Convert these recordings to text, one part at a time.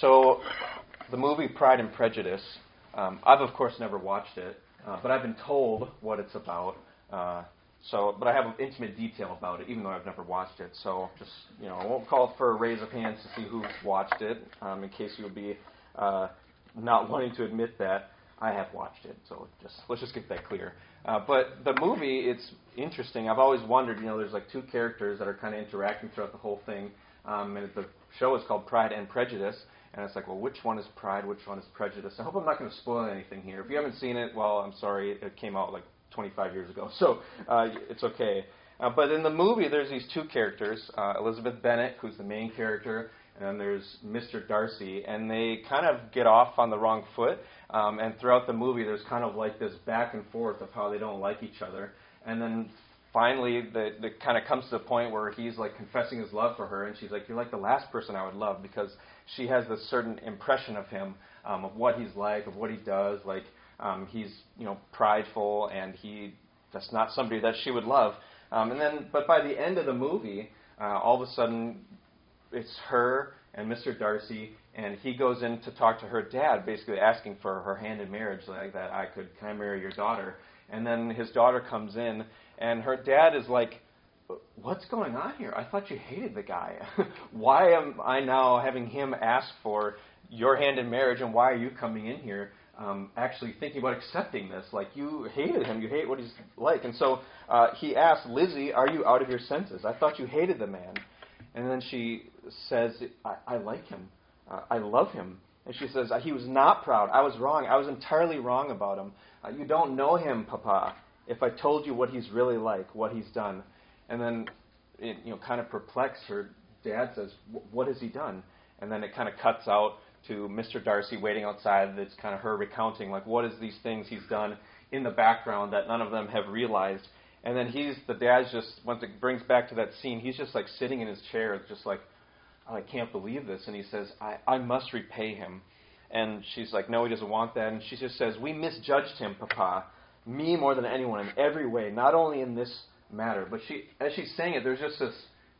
So, the movie Pride and Prejudice, um, I've of course never watched it, uh, but I've been told what it's about. Uh, so, but I have intimate detail about it, even though I've never watched it. So, just you know, I won't call for a raise of hands to see who's watched it, um, in case you would be uh, not wanting to admit that I have watched it. So, just let's just get that clear. Uh, but the movie, it's interesting. I've always wondered, you know, there's like two characters that are kind of interacting throughout the whole thing, um, and the show is called Pride and Prejudice. And it's like, well, which one is pride? Which one is prejudice? I hope I'm not going to spoil anything here. If you haven't seen it, well, I'm sorry. It came out like 25 years ago, so uh, it's okay. Uh, but in the movie, there's these two characters uh, Elizabeth Bennet, who's the main character, and then there's Mr. Darcy, and they kind of get off on the wrong foot. Um, and throughout the movie, there's kind of like this back and forth of how they don't like each other. And then finally, the, kind of comes to the point where he's like confessing his love for her, and she's like, "You're like the last person I would love," because she has this certain impression of him, um, of what he's like, of what he does. Like um, he's you know prideful, and he that's not somebody that she would love. Um, and then, but by the end of the movie, uh, all of a sudden, it's her and Mr. Darcy, and he goes in to talk to her dad, basically asking for her hand in marriage, like that I could can I marry your daughter? And then his daughter comes in, and her dad is like, what's going on here? I thought you hated the guy. why am I now having him ask for your hand in marriage, and why are you coming in here um, actually thinking about accepting this? Like, you hated him, you hate what he's like. And so uh, he asked, Lizzie, are you out of your senses? I thought you hated the man. And then she says, I, I like him, uh, I love him. And she says, He was not proud. I was wrong. I was entirely wrong about him. Uh, you don't know him, Papa. If I told you what he's really like, what he's done. And then, it, you know, kind of perplexed, her dad says, "What has he done?" And then it kind of cuts out to Mr. Darcy waiting outside. That's kind of her recounting, like, what is these things he's done in the background that none of them have realized. And then he's the dad's just once it brings back to that scene, he's just like sitting in his chair, just like, oh, I can't believe this. And he says, I, I must repay him. And she's like, No, he doesn't want that. And she just says, We misjudged him, Papa. Me more than anyone in every way, not only in this matter. But she, as she's saying it, there's just this.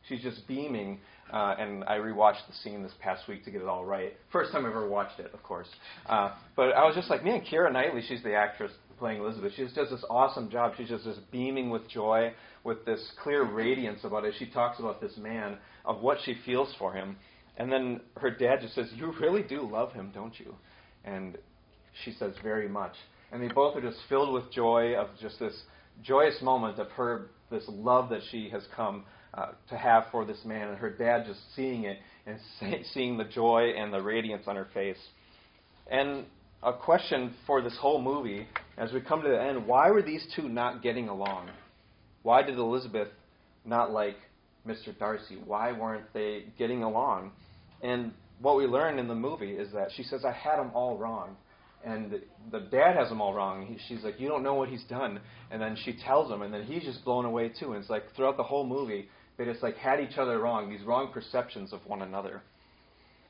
She's just beaming, uh, and I rewatched the scene this past week to get it all right. First time I've ever watched it, of course. Uh, but I was just like, man, Keira Knightley, she's the actress playing Elizabeth. She just does this awesome job. She's just this beaming with joy, with this clear radiance about it. She talks about this man, of what she feels for him. And then her dad just says, You really do love him, don't you? And she says, Very much. And they both are just filled with joy of just this joyous moment of her this love that she has come uh, to have for this man, and her dad just seeing it and seeing the joy and the radiance on her face. And a question for this whole movie, as we come to the end, why were these two not getting along? Why did Elizabeth not like Mr. Darcy? Why weren't they getting along? And what we learn in the movie is that she says, I had them all wrong and the dad has them all wrong. He, she's like, "You don't know what he's done," and then she tells him, and then he's just blown away too. And it's like throughout the whole movie, they just like had each other wrong, these wrong perceptions of one another.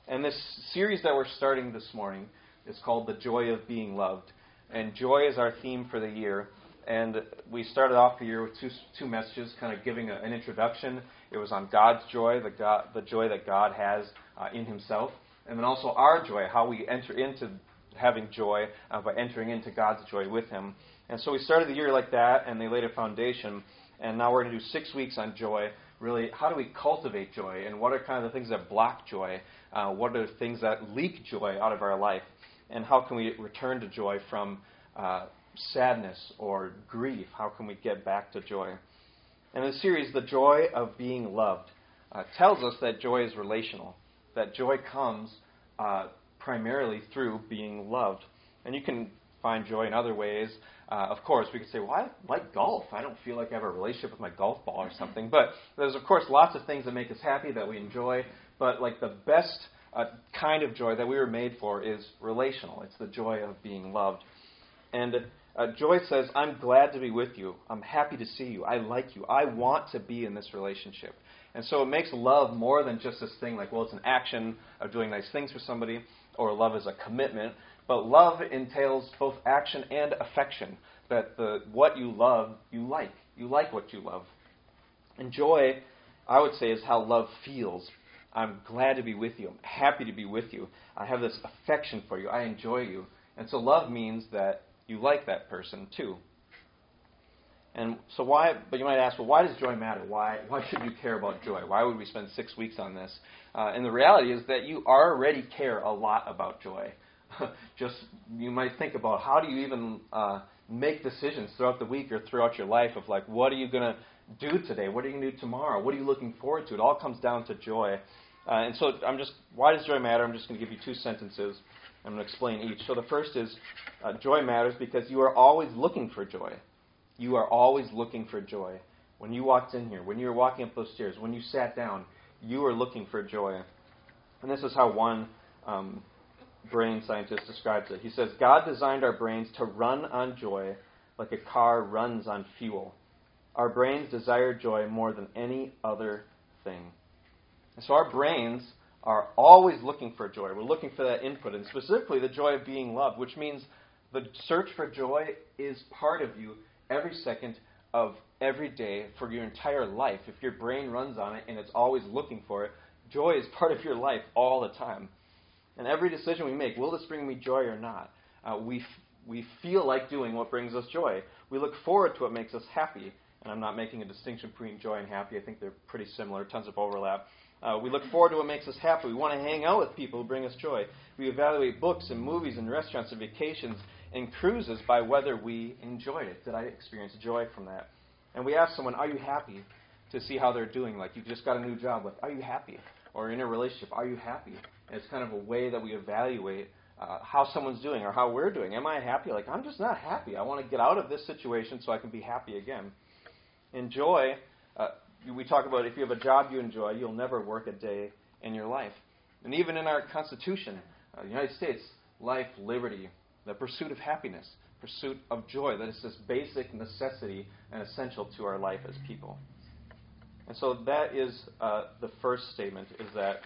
And this series that we're starting this morning is called "The Joy of Being Loved," and joy is our theme for the year. And we started off the year with two two messages, kind of giving a, an introduction. It was on God's joy, the God, the joy that God has uh, in Himself, and then also our joy, how we enter into having joy uh, by entering into God's joy with Him. And so we started the year like that, and they laid a foundation. And now we're going to do six weeks on joy. Really, how do we cultivate joy? And what are kind of the things that block joy? Uh, what are the things that leak joy out of our life? And how can we return to joy from uh, sadness or grief? How can we get back to joy? And the series, The Joy of Being Loved, uh, tells us that joy is relational, that joy comes uh, primarily through being loved. And you can find joy in other ways. Uh, of course, we could say, well, I like golf. I don't feel like I have a relationship with my golf ball or something. But there's, of course, lots of things that make us happy that we enjoy. But, like, the best uh, kind of joy that we were made for is relational. It's the joy of being loved. And uh, joy says, I'm glad to be with you. I'm happy to see you. I like you. I want to be in this relationship. And so it makes love more than just this thing like, well, it's an action of doing nice things for somebody or love is a commitment, but love entails both action and affection. That the what you love, you like. You like what you love. And joy, I would say, is how love feels. I'm glad to be with you. I'm happy to be with you. I have this affection for you. I enjoy you. And so love means that you like that person too. And so why? But you might ask, well, why does joy matter? Why? Why should you care about joy? Why would we spend six weeks on this? Uh, and the reality is that you already care a lot about joy. Just you might think about how do you even uh, make decisions throughout the week or throughout your life of like, what are you to do today? What are you to do tomorrow? What are you looking forward to? It all comes down to joy. Uh, and so I'm just, why does joy matter? I'm just going to give you two sentences. I'm to explain each. So the first is, uh, joy matters because you are always looking for joy. You are always looking for joy. When you walked in here, when you were walking up those stairs, when you sat down, you were looking for joy. And this is how one um, brain scientist describes it. He says, God designed our brains to run on joy like a car runs on fuel. Our brains desire joy more than any other thing. And so our brains are always looking for joy. We're looking for that input, and specifically the joy of being loved, which means the search for joy is part of you every second of every day for your entire life. If your brain runs on it and it's always looking for it, joy is part of your life all the time. And every decision we make, will this bring me joy or not? Uh, we, f- we feel like doing what brings us joy. We look forward to what makes us happy. And I'm not making a distinction between joy and happy. I think they're pretty similar, tons of overlap. Uh, we look forward to what makes us happy. We want to hang out with people who bring us joy. We evaluate books and movies and restaurants and vacations and cruises by whether we enjoyed it. Did I experience joy from that? And we ask someone, Are you happy? to see how they're doing. Like, you just got a new job. Like, Are you happy? Or in a relationship, Are you happy? And it's kind of a way that we evaluate uh, how someone's doing or how we're doing. Am I happy? Like, I'm just not happy. I want to get out of this situation so I can be happy again. Enjoy. uh, we talk about if you have a job you enjoy, you'll never work a day in your life. And even in our Constitution, uh, the United States, life, liberty, the pursuit of happiness, pursuit of joy, that is this basic necessity and essential to our life as people. And so that is uh, the first statement, is that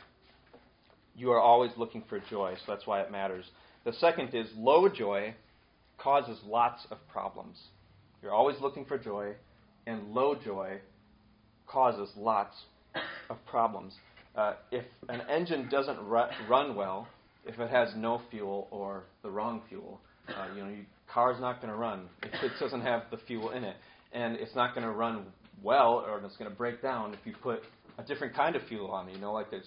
you are always looking for joy, so that's why it matters. The second is low joy causes lots of problems. You're always looking for joy, and low joy causes lots of problems. Uh, if an engine doesn't ru- run well, if it has no fuel or the wrong fuel, uh, you know, your car's not going to run if it doesn't have the fuel in it, and it's not going to run well, or it's going to break down if you put a different kind of fuel on it. You know, like this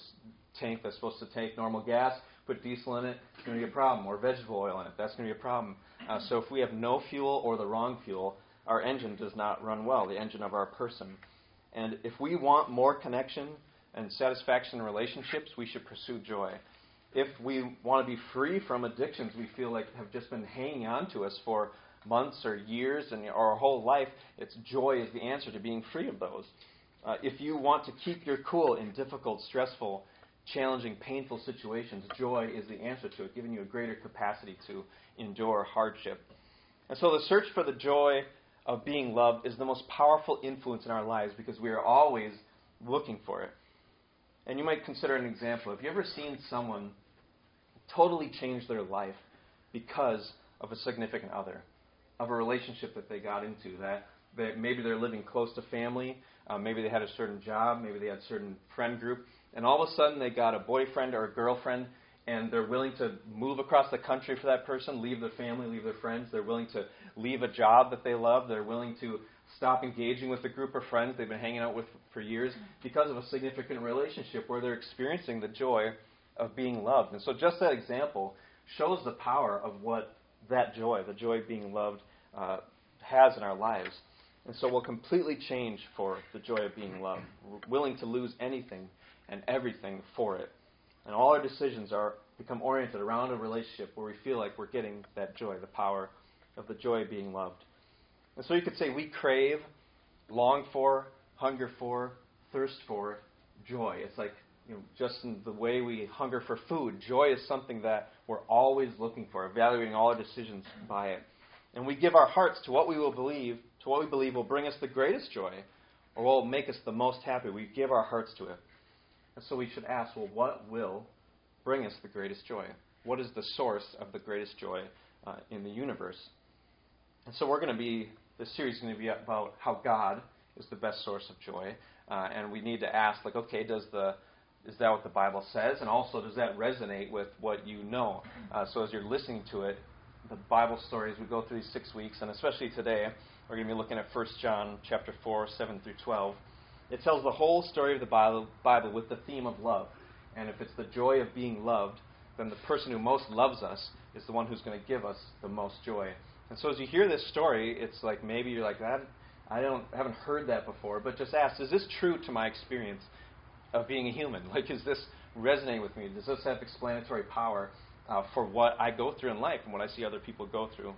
tank that's supposed to take normal gas, put diesel in it, it's going to be a problem, or vegetable oil in it, that's going to be a problem. Uh, so if we have no fuel or the wrong fuel, our engine does not run well, the engine of our person. And if we want more connection and satisfaction in relationships, we should pursue joy. If we want to be free from addictions we feel like have just been hanging on to us for months or years and our whole life, it's joy is the answer to being free of those. Uh, if you want to keep your cool in difficult, stressful, challenging, painful situations, joy is the answer to it, giving you a greater capacity to endure hardship. And so the search for the joy of being loved is the most powerful influence in our lives because we are always looking for it. And you might consider an example. Have you ever seen someone totally change their life because of a significant other, of a relationship that they got into, that, that maybe they're living close to family, uh, maybe they had a certain job, maybe they had a certain friend group, and all of a sudden they got a boyfriend or a girlfriend and they're willing to move across the country for that person, leave their family, leave their friends. They're willing to leave a job that they love. They're willing to stop engaging with a group of friends they've been hanging out with for years because of a significant relationship where they're experiencing the joy of being loved. And so, just that example shows the power of what that joy, the joy of being loved, uh, has in our lives. And so, we'll completely change for the joy of being loved. We're willing to lose anything and everything for it. And all our decisions are become oriented around a relationship where we feel like we're getting that joy, the power of the joy of being loved. And so you could say we crave, long for, hunger for, thirst for joy. It's like you know, just in the way we hunger for food, joy is something that we're always looking for, evaluating all our decisions by it. And we give our hearts to what we will believe, to what we believe will bring us the greatest joy, or will make us the most happy. We give our hearts to it. And so we should ask, well, what will bring us the greatest joy? What is the source of the greatest joy uh, in the universe? And so we're going to be, this series is going to be about how God is the best source of joy. Uh, and we need to ask, like, okay, does the is that what the Bible says? And also, does that resonate with what you know? Uh, so as you're listening to it, the Bible story as we go through these six weeks, and especially today, we're going to be looking at 1 John chapter 4, 7 through 12. It tells the whole story of the Bible, Bible with the theme of love. And if it's the joy of being loved, then the person who most loves us is the one who's going to give us the most joy. And so as you hear this story, it's like maybe you're like, that I don't I haven't heard that before, but just ask, is this true to my experience of being a human? Like, is this resonating with me? Does this have explanatory power uh, for what I go through in life and what I see other people go through?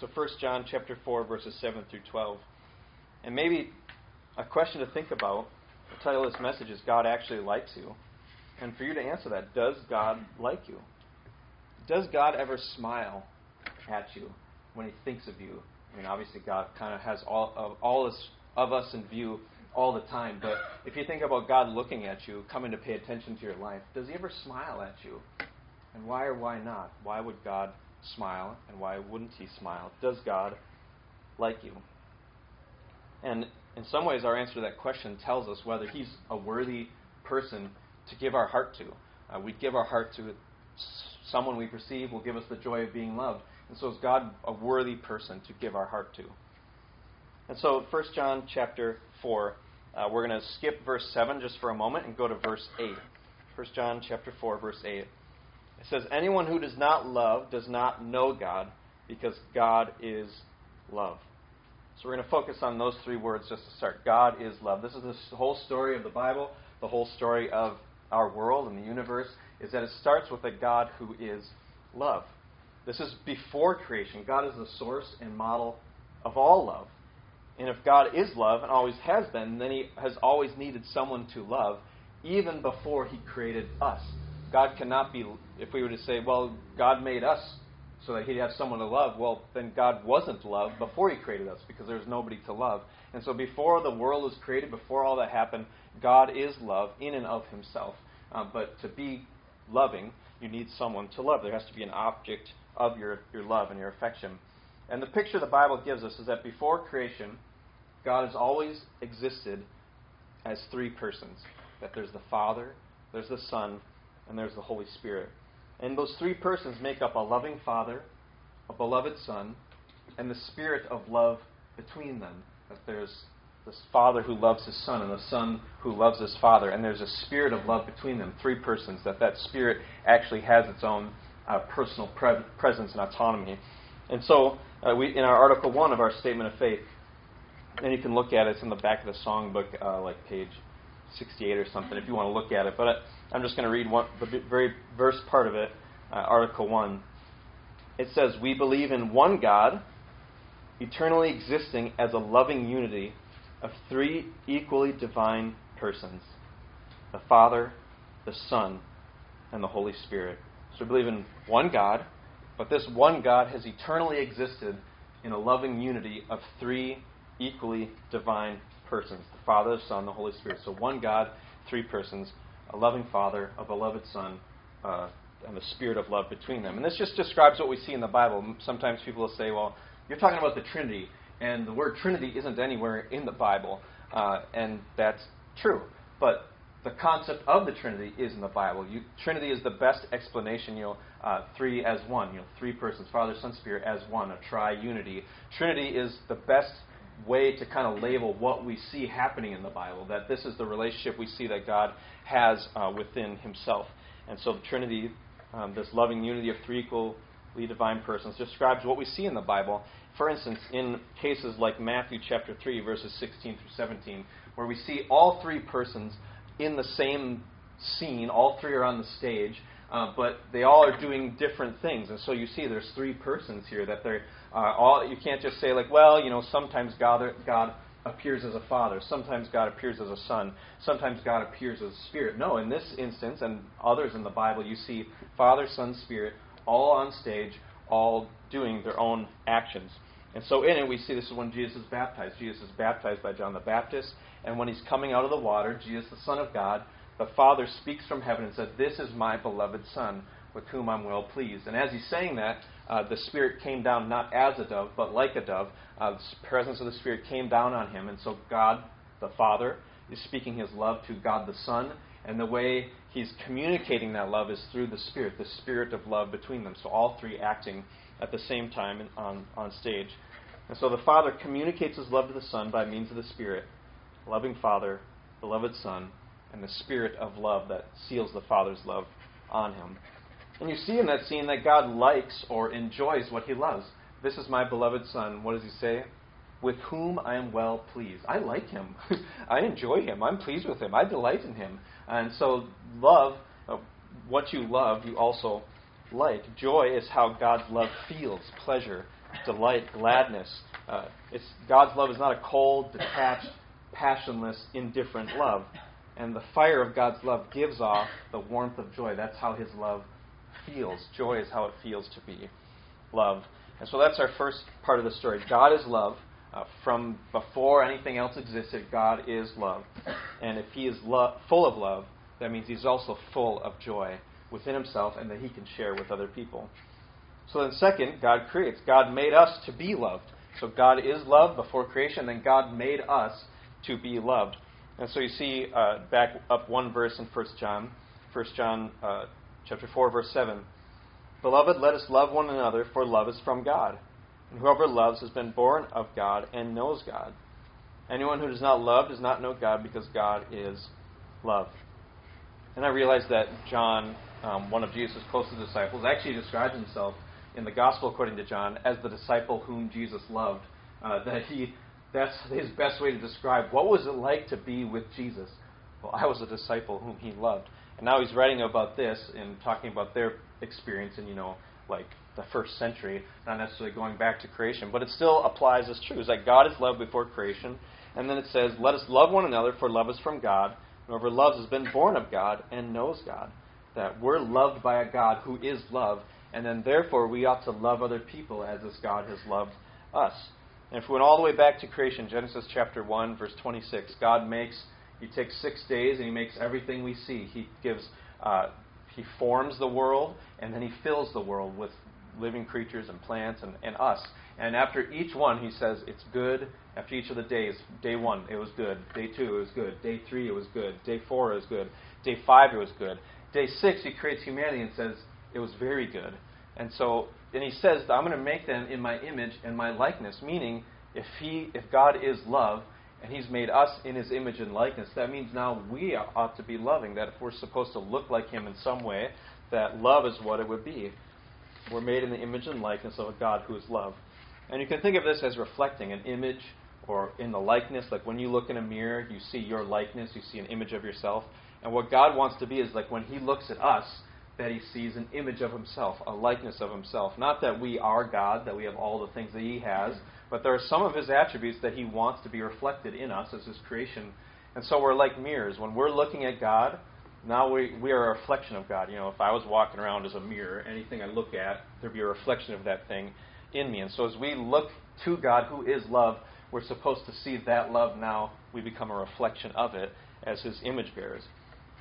So, 1 John chapter 4, verses 7 through 12. And maybe a question to think about. The title of this message is God Actually Likes You. And for you to answer that, does God like you? Does God ever smile at you when He thinks of you? I mean, obviously, God kind of has all of, all of us in view all the time. But if you think about God looking at you, coming to pay attention to your life, does He ever smile at you? And why or why not? Why would God smile, and why wouldn't He smile? Does God like you? And in some ways, our answer to that question tells us whether He's a worthy person to give our heart to. Uh, we give our heart to someone we perceive will give us the joy of being loved. And so is God a worthy person to give our heart to? And so 1 John chapter 4, uh, we're going to skip verse 7 just for a moment and go to verse 8. 1 John chapter 4, verse 8. It says, Anyone who does not love does not know God, because God is love. So we're going to focus on those three words just to start. God is love. This is the whole story of the Bible, the whole story of our world and the universe, is that it starts with a God who is love. This is before creation. God is the source and model of all love. And if God is love and always has been, then He has always needed someone to love, even before He created us. God cannot be, if we were to say, well, God made us so that He'd have someone to love, well, then God wasn't love before He created us because there was nobody to love. And so before the world was created, before all that happened, God is love in and of Himself. Uh, but to be loving, you need someone to love. There has to be an object of your, your love and your affection. And the picture the Bible gives us is that before creation, God has always existed as three persons. That there's the Father, there's the Son, and there's the Holy Spirit. And those three persons make up a loving Father, a beloved Son, and the Spirit of love between them. That there's this Father who loves his Son and the Son who loves his Father, and there's a spirit of love between them, three persons. That that spirit actually has its own uh, personal pre- presence and autonomy. And so, uh, we, in our Article 1 of our Statement of Faith, and you can look at it, it's in the back of the songbook, uh, like page 68 or something, if you want to look at it. But I, am just going to read one, the very verse part of it, uh, Article 1. It says, We believe in one God, eternally existing as a loving unity of three equally divine persons the Father, the Son, and the Holy Spirit. So we believe in one God, but this one God has eternally existed in a loving unity of three equally divine persons the Father, the Son, the Holy Spirit. So one God, three persons, a loving Father, a beloved Son, uh, and the Spirit of love between them. And this just describes what we see in the Bible. Sometimes people will say, well, you're talking about the Trinity, and the word Trinity isn't anywhere in the Bible. Uh, and that's true. But the concept of the Trinity is in the Bible. You, Trinity is the best explanation. You know, uh, three as one. You know, three persons, Father, Son, Spirit as one, a triunity. Trinity is the best way to kind of label what we see happening in the Bible. That this is the relationship we see that God has uh, within Himself. And so the Trinity, um, this loving unity of three equally divine persons, describes what we see in the Bible. For instance, in cases like Matthew chapter 3, verses 16 through 17, where we see all three persons in the same scene. All three are on the stage, uh, but they all are doing different things. And so you see, there's three persons here that they're uh, all. You can't just say like, well, you know, sometimes God God appears as a father, sometimes God appears as a son, sometimes God appears as a spirit. No, in this instance and others in the Bible, you see Father, Son, Spirit all on stage, all doing their own actions. And so in it, we see this is when Jesus is baptized. Jesus is baptized by John the Baptist. And when he's coming out of the water, Jesus, the Son of God, the Father speaks from heaven and says, This is my beloved Son, with whom I'm well pleased. And as he's saying that, uh, the Spirit came down not as a dove, but like a dove. Uh, the presence of the Spirit came down on him. And so God, the Father, is speaking his love to God the Son. And the way he's communicating that love is through the Spirit, the Spirit of love between them. So all three acting at the same time on, on stage. And so the Father communicates his love to the Son by means of the Spirit. Loving Father, beloved Son, and the Spirit of love that seals the Father's love on him. And you see in that scene that God likes or enjoys what he loves. This is my beloved Son. What does he say? With whom I am well pleased. I like him. I enjoy him. I'm pleased with him. I delight in him. And so, love, uh, what you love, you also like. Joy is how God's love feels pleasure, delight, gladness. Uh, it's, God's love is not a cold, detached, passionless, indifferent love. And the fire of God's love gives off the warmth of joy. That's how his love feels. Joy is how it feels to be love. And so that's our first part of the story. God is love. Uh, from before anything else existed, God is love. And if He is lo- full of love, that means He's also full of joy within Himself and that He can share with other people. So then, second, God creates. God made us to be loved. So God is love before creation, then God made us to be loved. And so you see, uh, back up one verse in 1 John, 1 John uh, chapter 4, verse 7. Beloved, let us love one another, for love is from God. And whoever loves has been born of God and knows God. Anyone who does not love does not know God, because God is love. And I realize that John, um, one of Jesus' closest disciples, actually describes himself in the Gospel according to John as the disciple whom Jesus loved. Uh, that he, that's his best way to describe what was it like to be with Jesus. Well, I was a disciple whom he loved. And now he's writing about this and talking about their experience in, you know, like the first century, not necessarily going back to creation, but it still applies as true. It's like God is love before creation. And then it says, Let us love one another, for love is from God. Whoever loves has been born of God and knows God. That we're loved by a God who is love, and then therefore we ought to love other people as this God has loved us. And if we went all the way back to creation, Genesis chapter 1, verse 26, God makes, He takes six days and He makes everything we see. He gives, uh, He forms the world, and then He fills the world with living creatures and plants and, and us. And after each one, He says, it's good. After each of the days, day one, it was good. Day two, it was good. Day three, it was good. Day four, it was good. Day five, it was good. Day six, He creates humanity and says, it was very good. And so, and he says, I'm going to make them in my image and my likeness. Meaning, if he, if God is love, and He's made us in His image and likeness, that means now we ought to be loving. That if we're supposed to look like Him in some way, that love is what it would be. We're made in the image and likeness of a God who is love. And you can think of this as reflecting an image or in the likeness. Like when you look in a mirror, you see your likeness, you see an image of yourself. And what God wants to be is like when He looks at us, that he sees an image of himself, a likeness of himself. Not that we are God, that we have all the things that he has, but there are some of his attributes that he wants to be reflected in us as his creation. And so we're like mirrors. When we're looking at God, now we, we are a reflection of God. You know, if I was walking around as a mirror, anything I look at, there'd be a reflection of that thing in me. And so as we look to God, who is love, we're supposed to see that love now. We become a reflection of it as his image bearers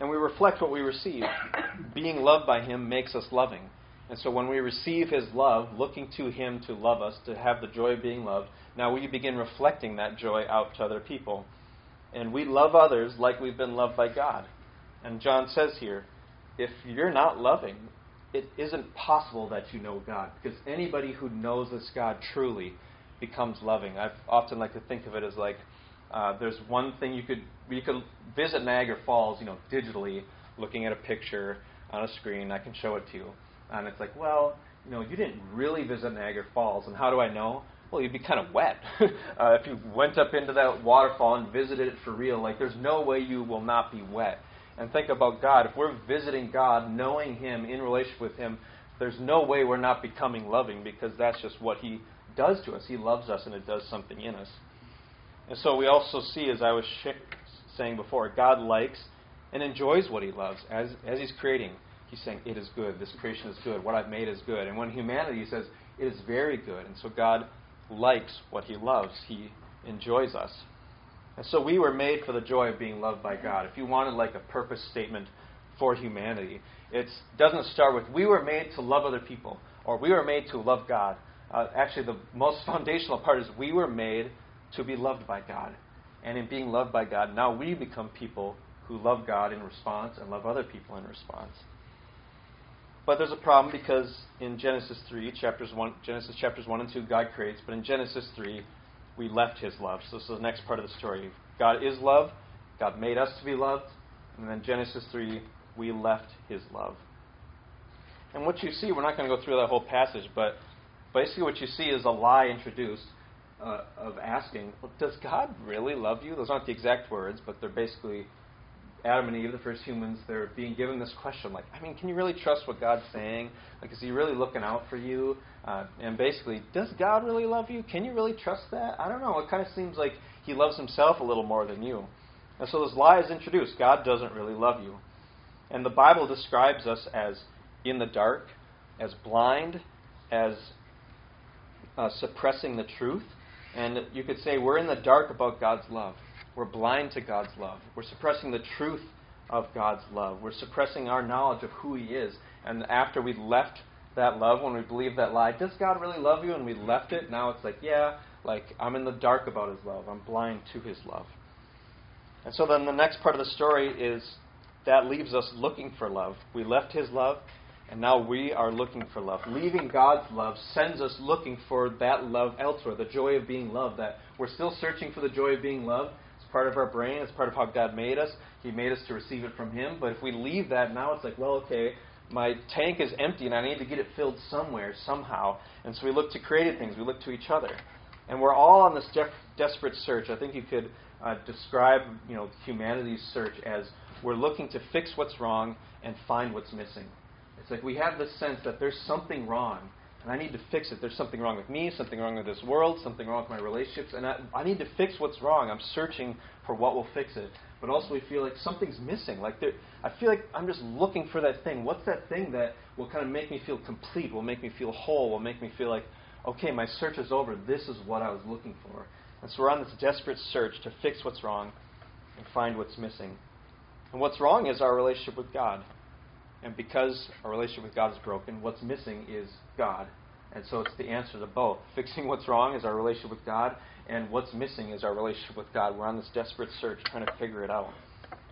and we reflect what we receive. Being loved by Him makes us loving. And so when we receive His love, looking to Him to love us, to have the joy of being loved, now we begin reflecting that joy out to other people. And we love others like we've been loved by God. And John says here, if you're not loving, it isn't possible that you know God. Because anybody who knows this God truly becomes loving. I often like to think of it as like uh, there's one thing you could you could visit Niagara Falls, you know, digitally, looking at a picture on a screen. I can show it to you, and it's like, well, you know, you didn't really visit Niagara Falls, and how do I know? Well, you'd be kind of wet uh, if you went up into that waterfall and visited it for real. Like, there's no way you will not be wet. And think about God. If we're visiting God, knowing Him, in relationship with Him, there's no way we're not becoming loving because that's just what He does to us. He loves us, and it does something in us. And so we also see, as I was sh- saying before, God likes and enjoys what He loves as, as He's creating. He's saying, It is good. This creation is good. What I've made is good. And when humanity says, It is very good. And so God likes what He loves, He enjoys us. And so we were made for the joy of being loved by God. If you wanted like a purpose statement for humanity, it doesn't start with, We were made to love other people, or we were made to love God. Uh, actually, the most foundational part is we were made to be loved by God. And in being loved by God, now we become people who love God in response and love other people in response. But there's a problem because in Genesis 3, chapters 1, Genesis chapters 1 and 2, God creates, but in Genesis 3, we left his love. So this is the next part of the story. God is love. God made us to be loved. And then Genesis 3, we left his love. And what you see, we're not going to go through that whole passage, but basically what you see is a lie introduced uh, of asking, well, does God really love you? Those aren't the exact words, but they're basically Adam and Eve, the first humans, they're being given this question like, I mean, can you really trust what God's saying? Like, is He really looking out for you? Uh, and basically, does God really love you? Can you really trust that? I don't know. It kind of seems like He loves Himself a little more than you. And so this lie is introduced. God doesn't really love you. And the Bible describes us as in the dark, as blind, as uh, suppressing the truth. And you could say we're in the dark about God's love. We're blind to God's love. We're suppressing the truth of God's love. We're suppressing our knowledge of who He is. And after we left that love, when we believe that lie, does God really love you? And we left it, now it's like, yeah, like I'm in the dark about His love. I'm blind to His love. And so then the next part of the story is that leaves us looking for love. We left His love, and now we are looking for love. Leaving God's love sends us looking for that love elsewhere, the joy of being loved. That we're still searching for the joy of being loved, It's part of our brain. It's part of how God made us. He made us to receive it from Him. But if we leave that, now it's like, well, okay, my tank is empty and I need to get it filled somewhere, somehow. And so we look to created things. We look to each other. And we're all on this desperate search. I think you could uh, describe, you know, humanity's search as we're looking to fix what's wrong and find what's missing. It's like we have this sense that there's something wrong and I need to fix it. There's something wrong with me, something wrong with this world, something wrong with my relationships, and I, I need to fix what's wrong. I'm searching for what will fix it. But also, we feel like something's missing. Like there, I feel like I'm just looking for that thing. What's that thing that will kind of make me feel complete? Will make me feel whole? Will make me feel like, okay, my search is over. This is what I was looking for. And so we're on this desperate search to fix what's wrong and find what's missing. And what's wrong is our relationship with God. And because our relationship with God is broken, what's missing is God. And so it's the answer to both. Fixing what's wrong is our relationship with God, and what's missing is our relationship with God. We're on this desperate search trying to figure it out.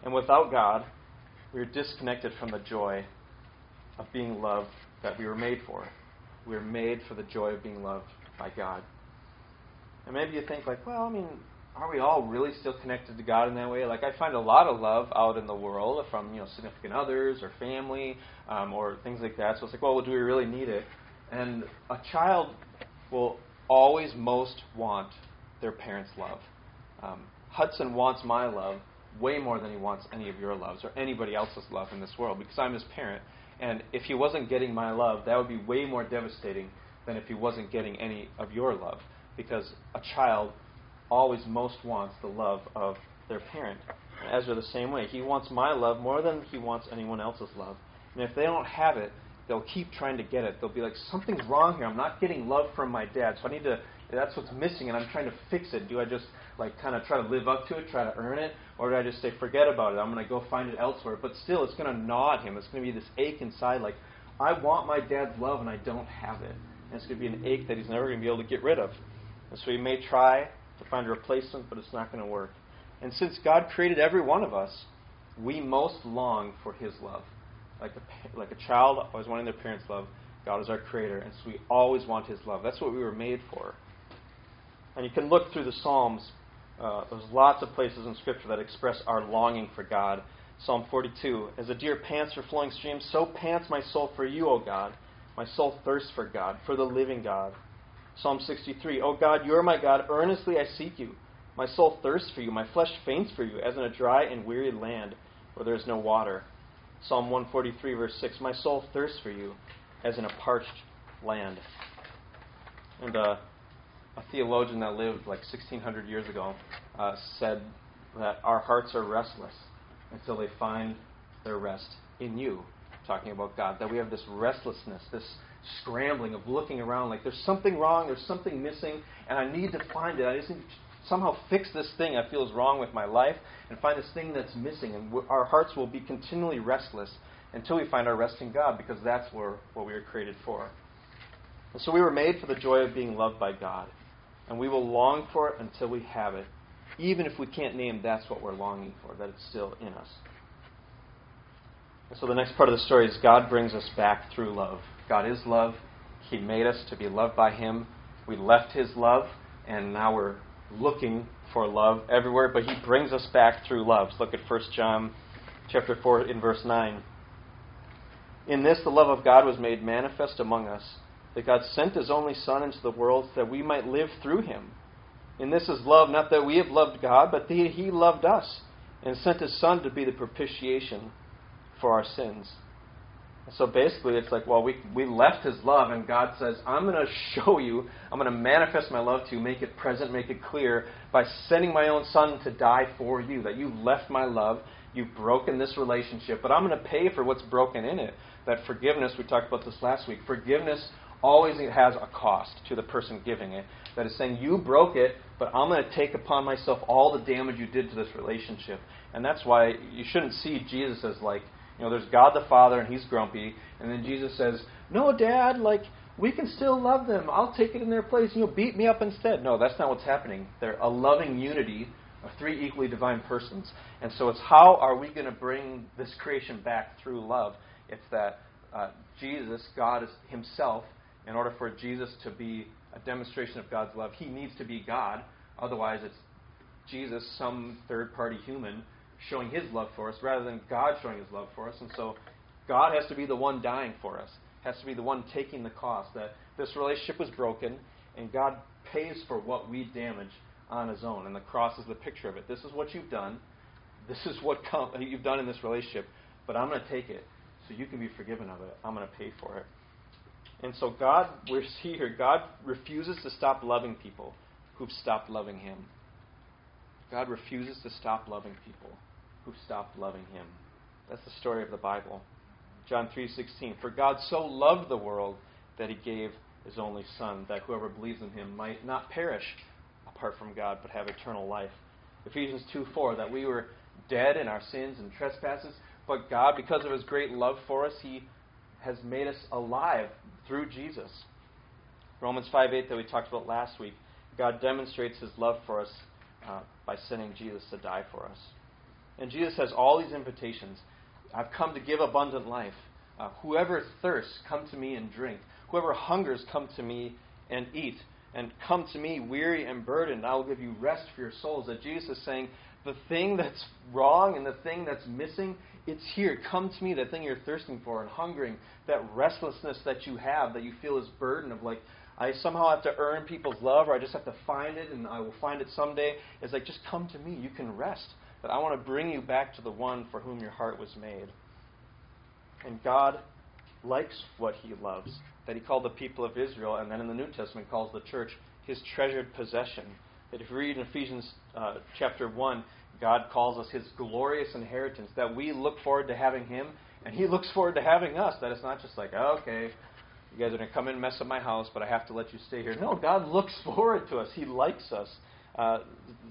And without God, we're disconnected from the joy of being loved that we were made for. We were made for the joy of being loved by God. And maybe you think, like, well, I mean, are we all really still connected to God in that way? Like I find a lot of love out in the world from you know significant others or family um, or things like that. So it's like, well, do we really need it? And a child will always most want their parents' love. Um, Hudson wants my love way more than he wants any of your loves or anybody else's love in this world because I'm his parent. And if he wasn't getting my love, that would be way more devastating than if he wasn't getting any of your love because a child always most wants the love of their parent. Ezra the same way. He wants my love more than he wants anyone else's love. And if they don't have it, they'll keep trying to get it. They'll be like, something's wrong here. I'm not getting love from my dad, so I need to. That's what's missing, and I'm trying to fix it. Do I just like kind of try to live up to it, try to earn it, or do I just say forget about it? I'm going to go find it elsewhere. But still, it's going to gnaw at him. It's going to be this ache inside, like I want my dad's love and I don't have it. And it's going to be an ache that he's never going to be able to get rid of. And so he may try to find a replacement, but it's not going to work. And since God created every one of us, we most long for His love. Like a, like a child always wanting their parents' love, God is our creator, and so we always want His love. That's what we were made for. And you can look through the Psalms. Uh, there's lots of places in Scripture that express our longing for God. Psalm 42 As a deer pants for flowing streams, so pants my soul for you, O God. My soul thirsts for God, for the living God. Psalm 63 O God, you are my God. Earnestly I seek you. My soul thirsts for you. My flesh faints for you, as in a dry and weary land where there is no water. Psalm 143, verse 6 My soul thirsts for you, as in a parched land. And uh, a theologian that lived like 1600 years ago uh, said that our hearts are restless until they find their rest in you, talking about God. That we have this restlessness, this scrambling of looking around like there's something wrong, there's something missing, and I need to find it. I just need to somehow fix this thing I feel is wrong with my life and find this thing that's missing. And our hearts will be continually restless until we find our rest in God because that's where, what we were created for. And so we were made for the joy of being loved by God. And we will long for it until we have it. even if we can't name that's what we're longing for, that it's still in us. And so the next part of the story is God brings us back through love. God is love. He made us to be loved by Him. We left His love, and now we're looking for love everywhere, but He brings us back through love. Look at 1 John chapter 4 in verse 9. In this the love of God was made manifest among us, that God sent His only Son into the world that we might live through Him. And this is love, not that we have loved God, but that He loved us and sent His Son to be the propitiation for our sins. So basically, it's like, well, we, we left His love, and God says, I'm going to show you, I'm going to manifest my love to you, make it present, make it clear, by sending my own Son to die for you. That you left my love, you've broken this relationship, but I'm going to pay for what's broken in it. That forgiveness, we talked about this last week, forgiveness always has a cost to the person giving it. That is saying, you broke it, but I'm going to take upon myself all the damage you did to this relationship. And that's why you shouldn't see Jesus as like, you know, there's God the Father and he's grumpy, and then Jesus says, "No, Dad, like we can still love them. I'll take it in their place, and you'll beat me up instead." No, that's not what's happening. They're a loving unity of three equally divine persons, and so it's how are we going to bring this creation back through love? It's that uh, Jesus, God is Himself. In order for Jesus to be a demonstration of God's love, He needs to be God. Otherwise, it's Jesus, some third-party human showing his love for us rather than God showing his love for us. And so God has to be the one dying for us, has to be the one taking the cost. That this relationship was broken, and God pays for what we damage on his own. And the cross is the picture of it. This is what you've done. This is what you've done in this relationship, but I'm going to take it so you can be forgiven of it. I'm going to pay for it. And so God, we see here, God refuses to stop loving people who've stopped loving Him. God refuses to stop loving people who stopped loving him. That's the story of the Bible. John 3:16 For God so loved the world that he gave his only son that whoever believes in him might not perish apart from God but have eternal life. Ephesians 2:4 that we were dead in our sins and trespasses, but God because of his great love for us he has made us alive through Jesus. Romans 5:8 that we talked about last week, God demonstrates his love for us uh, by sending Jesus to die for us. And Jesus has all these invitations. I've come to give abundant life. Uh, whoever thirsts, come to me and drink. Whoever hungers, come to me and eat. And come to me, weary and burdened, I will give you rest for your souls. That Jesus is saying, the thing that's wrong and the thing that's missing, it's here. Come to me, that thing you're thirsting for and hungering, that restlessness that you have, that you feel is burden of like, I somehow have to earn people's love or I just have to find it and I will find it someday. It's like, just come to me. You can rest. But I want to bring you back to the one for whom your heart was made. And God likes what he loves. That he called the people of Israel, and then in the New Testament calls the church his treasured possession. That if you read in Ephesians uh, chapter 1, God calls us his glorious inheritance, that we look forward to having him, and he looks forward to having us. That it's not just like, okay, you guys are going to come in and mess up my house, but I have to let you stay here. No, God looks forward to us. He likes us. Uh,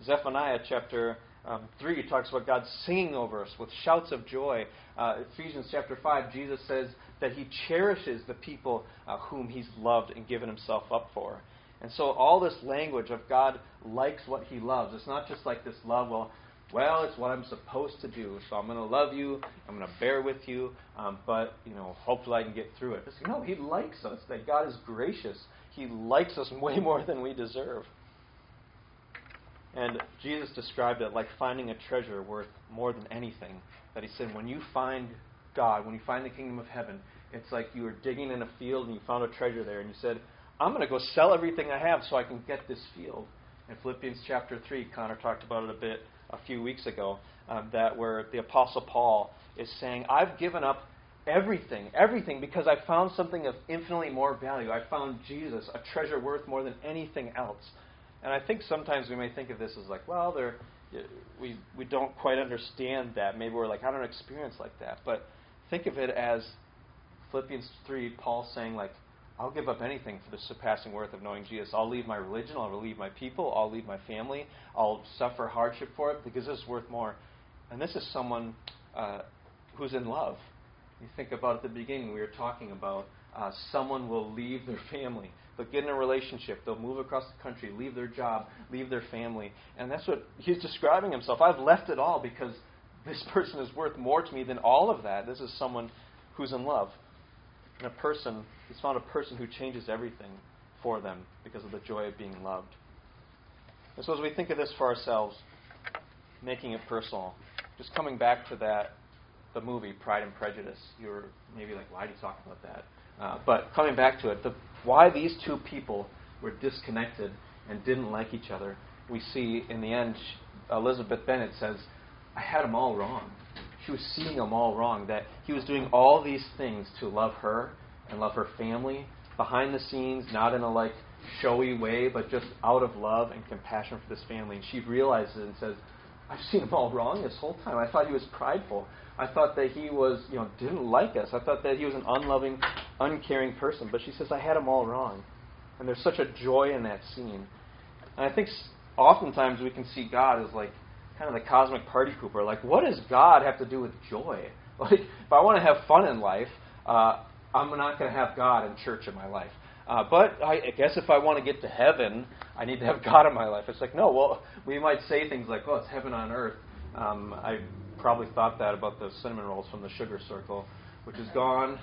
Zephaniah chapter um, 3 talks about God singing over us with shouts of joy. Uh, Ephesians chapter 5, Jesus says that he cherishes the people uh, whom he's loved and given himself up for. And so all this language of God likes what he loves. It's not just like this love, well, well, it's what I'm supposed to do. So I'm going to love you. I'm going to bear with you. Um, but, you know, hopefully I can get through it. It's, no, he likes us. That God is gracious. He likes us way more than we deserve. And Jesus described it like finding a treasure worth more than anything. That he said, when you find God, when you find the kingdom of heaven, it's like you were digging in a field and you found a treasure there, and you said, I'm going to go sell everything I have so I can get this field. In Philippians chapter 3, Connor talked about it a bit a few weeks ago, um, that where the Apostle Paul is saying, I've given up everything, everything, because I found something of infinitely more value. I found Jesus, a treasure worth more than anything else. And I think sometimes we may think of this as like, well, there, we we don't quite understand that. Maybe we're like, I don't experience like that. But think of it as Philippians three, Paul saying like, I'll give up anything for the surpassing worth of knowing Jesus. I'll leave my religion. I'll leave my people. I'll leave my family. I'll suffer hardship for it because is worth more. And this is someone uh, who's in love. You think about at the beginning, we were talking about uh, someone will leave their family. They'll get in a relationship. They'll move across the country, leave their job, leave their family. And that's what he's describing himself. I've left it all because this person is worth more to me than all of that. This is someone who's in love. And a person, he's found a person who changes everything for them because of the joy of being loved. And so as we think of this for ourselves, making it personal, just coming back to that, the movie Pride and Prejudice, you're maybe like, why are you talking about that? Uh, but coming back to it, the, why these two people were disconnected and didn't like each other, we see in the end, Elizabeth Bennet says, I had them all wrong. She was seeing them all wrong, that he was doing all these things to love her and love her family behind the scenes, not in a like showy way, but just out of love and compassion for this family. And she realizes it and says, I've seen him all wrong this whole time. I thought he was prideful. I thought that he was, you know, didn't like us. I thought that he was an unloving, uncaring person. But she says, I had him all wrong. And there's such a joy in that scene. And I think oftentimes we can see God as like kind of the cosmic party pooper. Like, what does God have to do with joy? Like, if I want to have fun in life, uh, I'm not going to have God in church in my life. Uh, but I, I guess if I want to get to heaven, I need to have God in my life. It's like, no, well, we might say things like, oh, it's heaven on earth. Um, I probably thought that about the cinnamon rolls from the sugar circle, which is gone.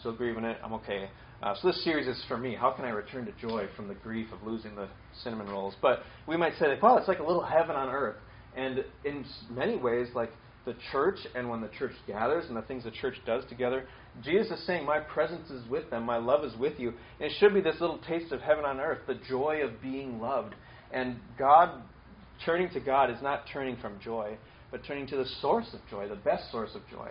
Still grieving it. I'm okay. Uh, so this series is for me. How can I return to joy from the grief of losing the cinnamon rolls? But we might say, like, well, it's like a little heaven on earth. And in many ways, like the church and when the church gathers and the things the church does together, Jesus is saying, My presence is with them, my love is with you. And it should be this little taste of heaven on earth, the joy of being loved. And God, turning to God, is not turning from joy, but turning to the source of joy, the best source of joy.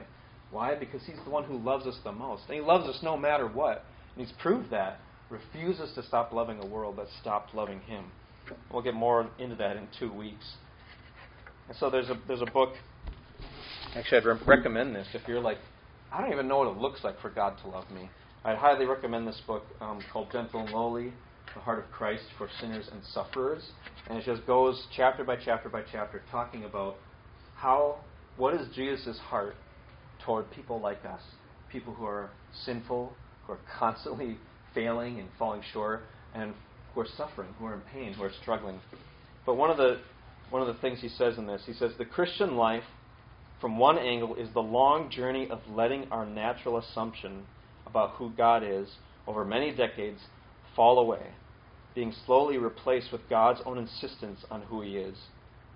Why? Because He's the one who loves us the most. And He loves us no matter what. And He's proved that. Refuses to stop loving a world that stopped loving Him. We'll get more into that in two weeks. And so there's a, there's a book. Actually, I'd re- recommend this if you're like, I don't even know what it looks like for God to love me. I'd highly recommend this book um, called Gentle and Lowly The Heart of Christ for Sinners and Sufferers. And it just goes chapter by chapter by chapter talking about how, what is Jesus' heart toward people like us, people who are sinful, who are constantly failing and falling short, and who are suffering, who are in pain, who are struggling. But one of the one of the things he says in this, he says the Christian life, from one angle, is the long journey of letting our natural assumption about who God is over many decades fall away, being slowly replaced with God's own insistence on who He is.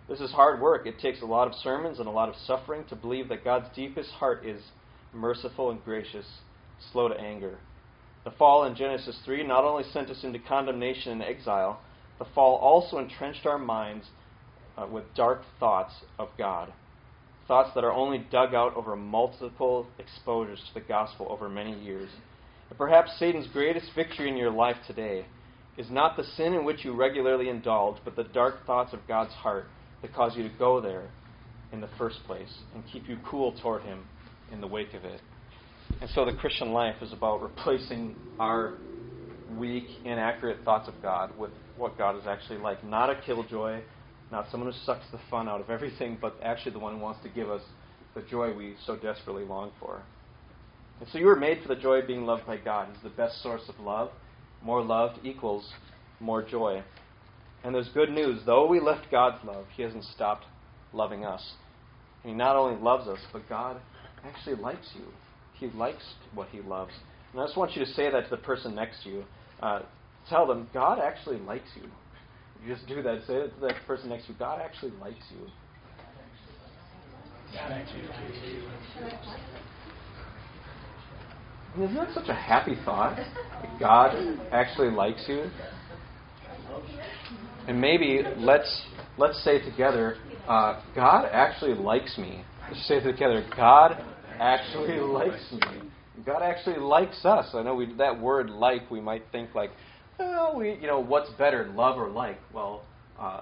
This is hard work. It takes a lot of sermons and a lot of suffering to believe that God's deepest heart is merciful and gracious, slow to anger. The fall in Genesis 3 not only sent us into condemnation and exile, the fall also entrenched our minds uh, with dark thoughts of God. Thoughts that are only dug out over multiple exposures to the gospel over many years. And perhaps Satan's greatest victory in your life today is not the sin in which you regularly indulge, but the dark thoughts of God's heart that cause you to go there in the first place and keep you cool toward Him in the wake of it. And so the Christian life is about replacing our weak, inaccurate thoughts of God with what God is actually like. Not a killjoy, not someone who sucks the fun out of everything, but actually the one who wants to give us the joy we so desperately long for. And so you were made for the joy of being loved by God. He's the best source of love. More love equals more joy. And there's good news. Though we left God's love, He hasn't stopped loving us. And He not only loves us, but God actually likes you. He likes what He loves. And I just want you to say that to the person next to you. Uh, tell them, God actually likes you. You just do that. Say it to that person next to you. God actually likes you. Isn't that such a happy thought? God actually likes you. And maybe let's let's say together, uh, God actually likes me. Let's say together, God actually likes me. God actually likes us. I know we, that word "like" we might think like well, we, you know, what's better, love or like? Well, uh,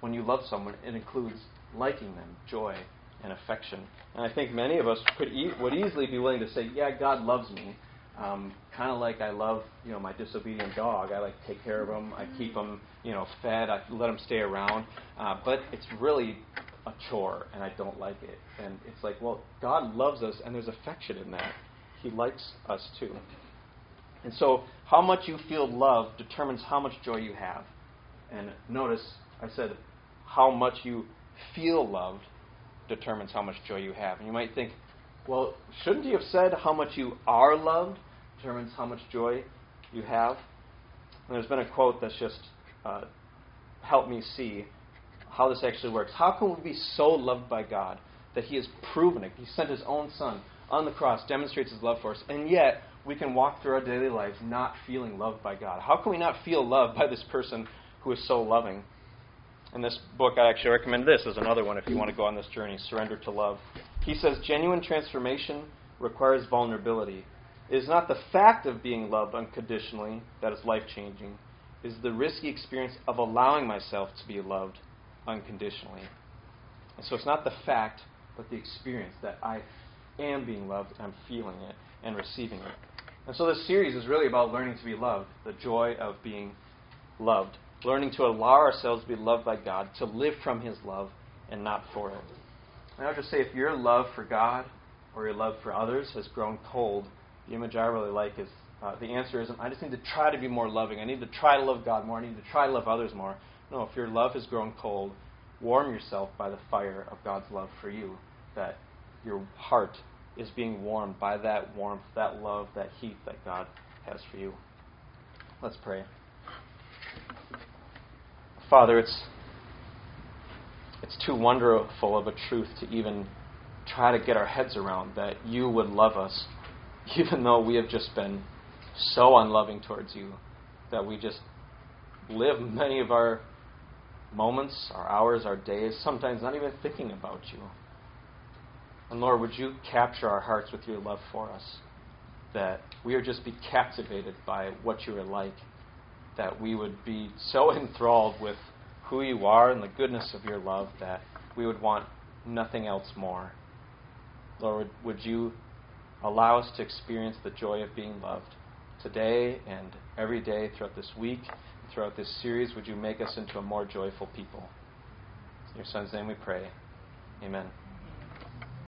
when you love someone, it includes liking them, joy and affection. And I think many of us could e- would easily be willing to say, yeah, God loves me. Um, kind of like I love, you know, my disobedient dog. I like take care of him. I keep him, you know, fed. I let him stay around. Uh, but it's really a chore and I don't like it. And it's like, well, God loves us and there's affection in that. He likes us too. And so, how much you feel loved determines how much joy you have. And notice, I said, how much you feel loved determines how much joy you have. And you might think, well, shouldn't he have said how much you are loved determines how much joy you have? And there's been a quote that's just uh, helped me see how this actually works. How can we be so loved by God that He has proven it? He sent His own Son on the cross, demonstrates His love for us, and yet we can walk through our daily lives not feeling loved by God. How can we not feel loved by this person who is so loving? In this book, I actually recommend this as another one if you want to go on this journey Surrender to Love. He says genuine transformation requires vulnerability. It is not the fact of being loved unconditionally that is life changing, it is the risky experience of allowing myself to be loved unconditionally. And so it's not the fact, but the experience that I am being loved, I'm feeling it, and receiving it. And so this series is really about learning to be loved, the joy of being loved learning to allow ourselves to be loved by God, to live from His love and not for it. And I'll just say if your love for God or your love for others has grown cold, the image I really like is uh, the answer isn't, I just need to try to be more loving. I need to try to love God more. I need to try to love others more. No, if your love has grown cold, warm yourself by the fire of God's love for you, that your heart is being warmed by that warmth, that love, that heat that God has for you. Let's pray. Father, it's it's too wonderful of a truth to even try to get our heads around that you would love us, even though we have just been so unloving towards you that we just live many of our moments, our hours, our days, sometimes not even thinking about you. And Lord, would you capture our hearts with your love for us? That we would just be captivated by what you are like that we would be so enthralled with who you are and the goodness of your love that we would want nothing else more. Lord, would you allow us to experience the joy of being loved today and every day throughout this week, throughout this series? Would you make us into a more joyful people? In your Son's name we pray. Amen.